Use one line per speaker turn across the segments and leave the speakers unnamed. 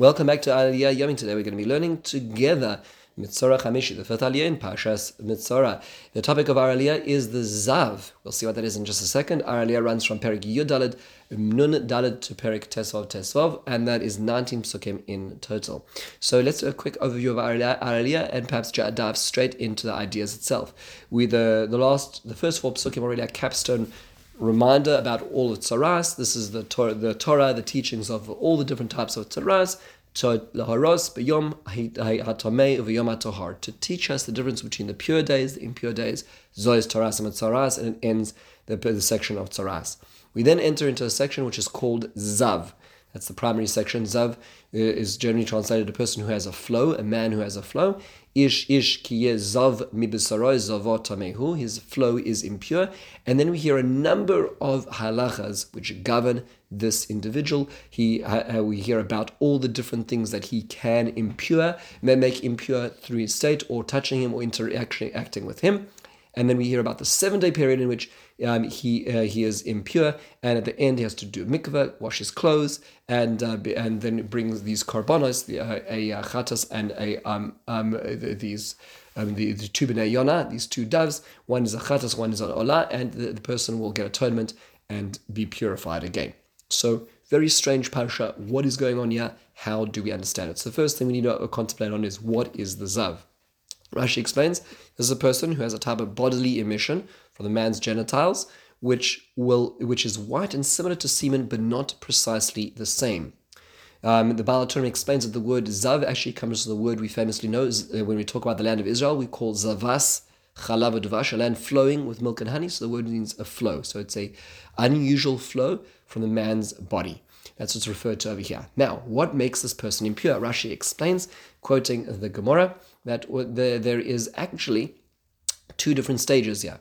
Welcome back to Aliyah Yomim. Today we're going to be learning together Metzora Chamishi, the fifth Aliyah in Pashas Metzora. The topic of our Aliyah is the Zav. We'll see what that is in just a second. Our Aliyah runs from Perik Yudalid, Nun Dalid to Perik Tesvav Tesvav, and that is 19 psukim in total. So let's do a quick overview of our Aliyah and perhaps dive straight into the ideas itself. We the the last the first four psukim already a capstone reminder about all the tzaras. This is the Torah, the Torah, the teachings of all the different types of tzaras. To teach us the difference between the pure days, the impure days, zois taras and tzaras, and it ends the, the section of tzaras. We then enter into a section which is called zav. That's the primary section. Zav uh, is generally translated a person who has a flow, a man who has a flow. Ish ish kiye zav mibisaroi zavot His flow is impure. And then we hear a number of halachas which govern this individual. He uh, we hear about all the different things that he can impure, may make impure through his state or touching him or interacting acting with him. And then we hear about the seven day period in which um, he uh, he is impure, and at the end he has to do mikveh, wash his clothes, and uh, and then brings these korbanos, the, uh, a uh, chatas and a um, um the, these. Um, the, the two b'nei yona, these two doves, one is a chatas, one is an olah, and the, the person will get atonement and be purified again. So, very strange parasha. What is going on here? How do we understand it? So, the first thing we need to contemplate on is what is the zav? Rashi explains this is a person who has a type of bodily emission from the man's genitals, which will which is white and similar to semen, but not precisely the same. Um, the Baal HaTurim explains that the word zav actually comes from the word we famously know uh, when we talk about the land of Israel. We call zavas chalav dvash, a land flowing with milk and honey. So the word means a flow. So it's a unusual flow from the man's body. That's what's referred to over here. Now, what makes this person impure? Rashi explains, quoting the Gemara, that there, there is actually two different stages here.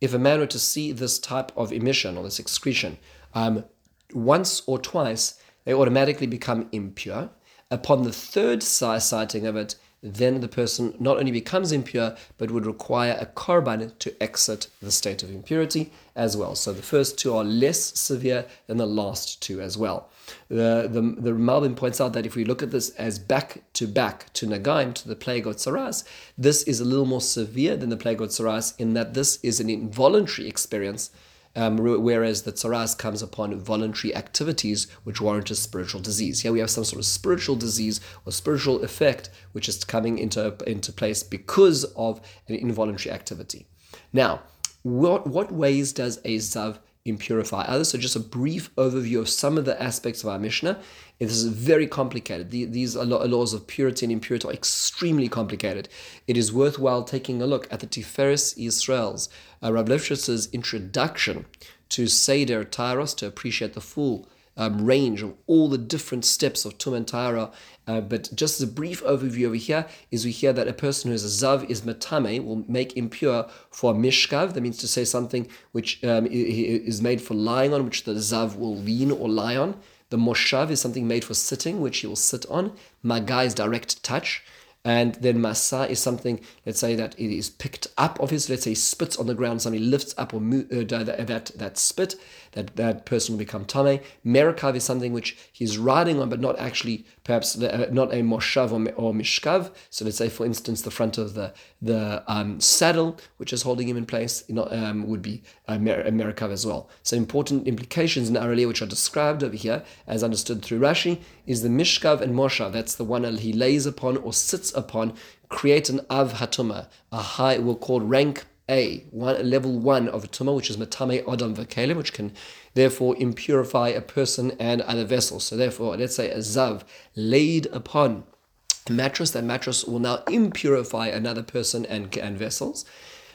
If a man were to see this type of emission or this excretion um, once or twice, they automatically become impure. Upon the third sighting of it, then the person not only becomes impure, but would require a korban to exit the state of impurity as well. So the first two are less severe than the last two as well. The, the, the Malbim points out that if we look at this as back to back to Nagaim, to the plague of Tsaras, this is a little more severe than the plague of Tsaras in that this is an involuntary experience um, whereas the tsaras comes upon voluntary activities which warrant a spiritual disease. Here we have some sort of spiritual disease or spiritual effect which is coming into, into place because of an involuntary activity. Now, what, what ways does a zav impurify others. So, just a brief overview of some of the aspects of our Mishnah. This is very complicated. These laws of purity and impurity are extremely complicated. It is worthwhile taking a look at the Tiferes Yisrael's, uh, Rav Lifshitz's introduction to Seder Taharos to appreciate the full um, range of all the different steps of Tum and Tahara. Uh, but just as a brief overview over here is we hear that a person who is a Zav is Matame will make impure for Mishkav. That means to say something which um, is made for lying on, which the Zav will lean or lie on. The Moshav is something made for sitting, which he will sit on. Maga is direct touch. And then masa is something, let's say that it is picked up of his, let's say spits on the ground, somebody lifts up or uh, that, that, that spit, that, that person will become tame. Merikav is something which he's riding on, but not actually, perhaps uh, not a moshav or, or mishkav. So let's say, for instance, the front of the, the um, saddle, which is holding him in place, know, um, would be a, mer- a merikav as well. So important implications in Aralia, which are described over here, as understood through Rashi, is the mishkav and moshav. That's the one he lays upon or sits upon create an av hatuma, a high, we'll call rank A, one level one of a tuma, which is matame adam v'kelim, which can therefore impurify a person and other vessels. So therefore, let's say a zav laid upon a mattress, that mattress will now impurify another person and, and vessels.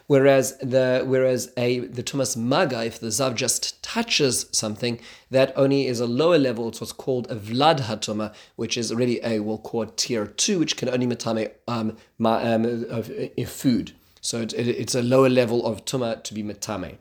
Whereas the whereas a the tumas maga, if the zav just touches something, that only is a lower level. It's what's called a vlad hatuma, which is really a we'll call tier two, which can only matame um, ma, um of food. So it, it, it's a lower level of tuma to be matame.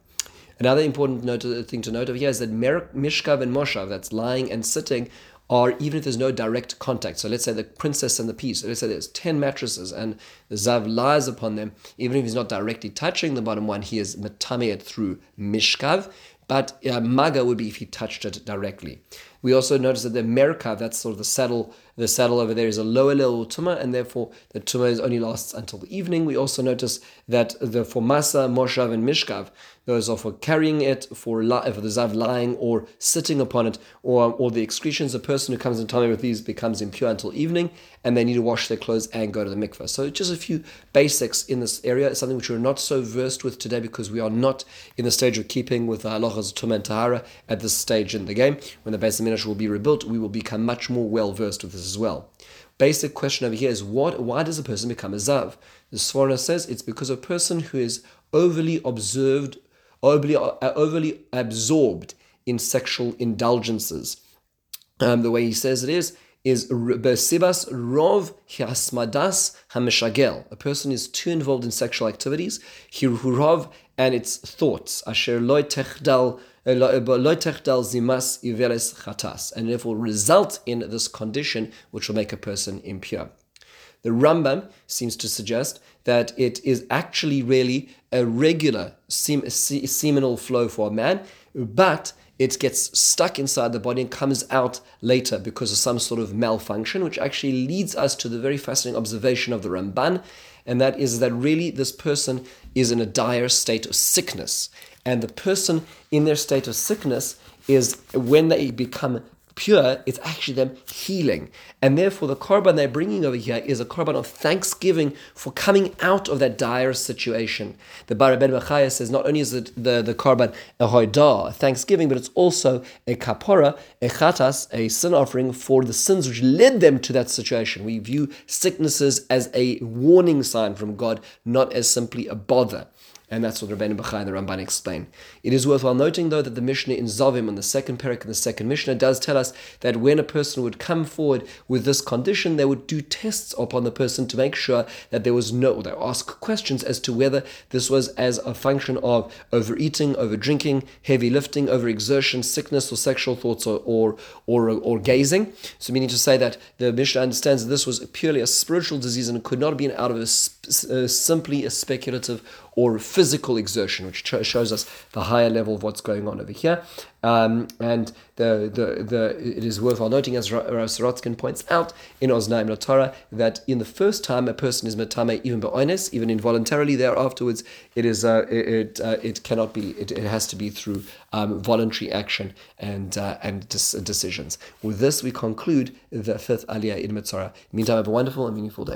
Another important note, thing to note over here is that mishkav and moshav, that's lying and sitting, or even if there's no direct contact. So let's say the princess and the piece. So let's say there's 10 mattresses and the Zav lies upon them. Even if he's not directly touching the bottom one, he is metameet through Mishkav. But uh, Maga would be if he touched it directly. We also notice that the Merkav, that's sort of the saddle, the saddle over there is a lower level tuma, and therefore the tuma only lasts until the evening. We also notice that the for masa, moshav, and mishkav, those are for carrying it, for, for the zav lying or sitting upon it, or, or the excretions. A person who comes in time with these becomes impure until evening, and they need to wash their clothes and go to the mikveh. So just a few basics in this area, something which we're not so versed with today because we are not in the stage of keeping with the halachas of and tahara at this stage in the game. When the Beis Hamikdash will be rebuilt, we will become much more well versed with this as well. Basic question over here is what? Why does a person become a zav? The Sforno says it's because a person who is overly observed overly, uh, overly absorbed in sexual indulgences. Um, the way he says it is, is besibas rov hiasmadas hameshagel. A person is too involved in sexual activities. Hirhurov and its thoughts. Asher techdal uh, loy techdal zimas iveres chatas, and therefore result in this condition which will make a person impure. The Rambam seems to suggest that it is actually really a regular seminal flow for a man, but it gets stuck inside the body and comes out later because of some sort of malfunction, which actually leads us to the very fascinating observation of the Ramban, and that is that really this person is in a dire state of sickness. And the person in their state of sickness is when they become pure, it's actually them healing. And therefore, the korban they're bringing over here is a korban of thanksgiving for coming out of that dire situation. The Rabbeinu Bechaya says not only is it the, the korban a hoidah, a thanksgiving, but it's also a kapora, a chatas, a sin offering for the sins which led them to that situation. We view sicknesses as a warning sign from God, not as simply a bother. And that's what Rabbeinu Bachai and the Ramban explain. It is worthwhile noting, though, that the Mishnah in Zavim, in the second parak in the second Mishnah, does tell us that when a person would come forward with this condition, they would do tests upon the person to make sure that there was no, they ask questions as to whether this was as a function of overeating, overdrinking, heavy lifting, overexertion, sickness, or sexual thoughts, or, or, or, or gazing. So, meaning to say that the Mishnah understands that this was purely a spiritual disease and it could not have been out of a, uh, simply a speculative or physical exertion, which shows us the higher level of what's going on over here. Um, and the, the, the, it is worthwhile noting, as Rav points out in Oznaim Torah, that in the first time a person is metame, even be'oines, even involuntarily, there afterwards, it is uh, it uh, it cannot be, it, it has to be through um, voluntary action and uh, and decisions. With this, we conclude the fifth aliyah in Metzora. Meantime, have a wonderful and meaningful day.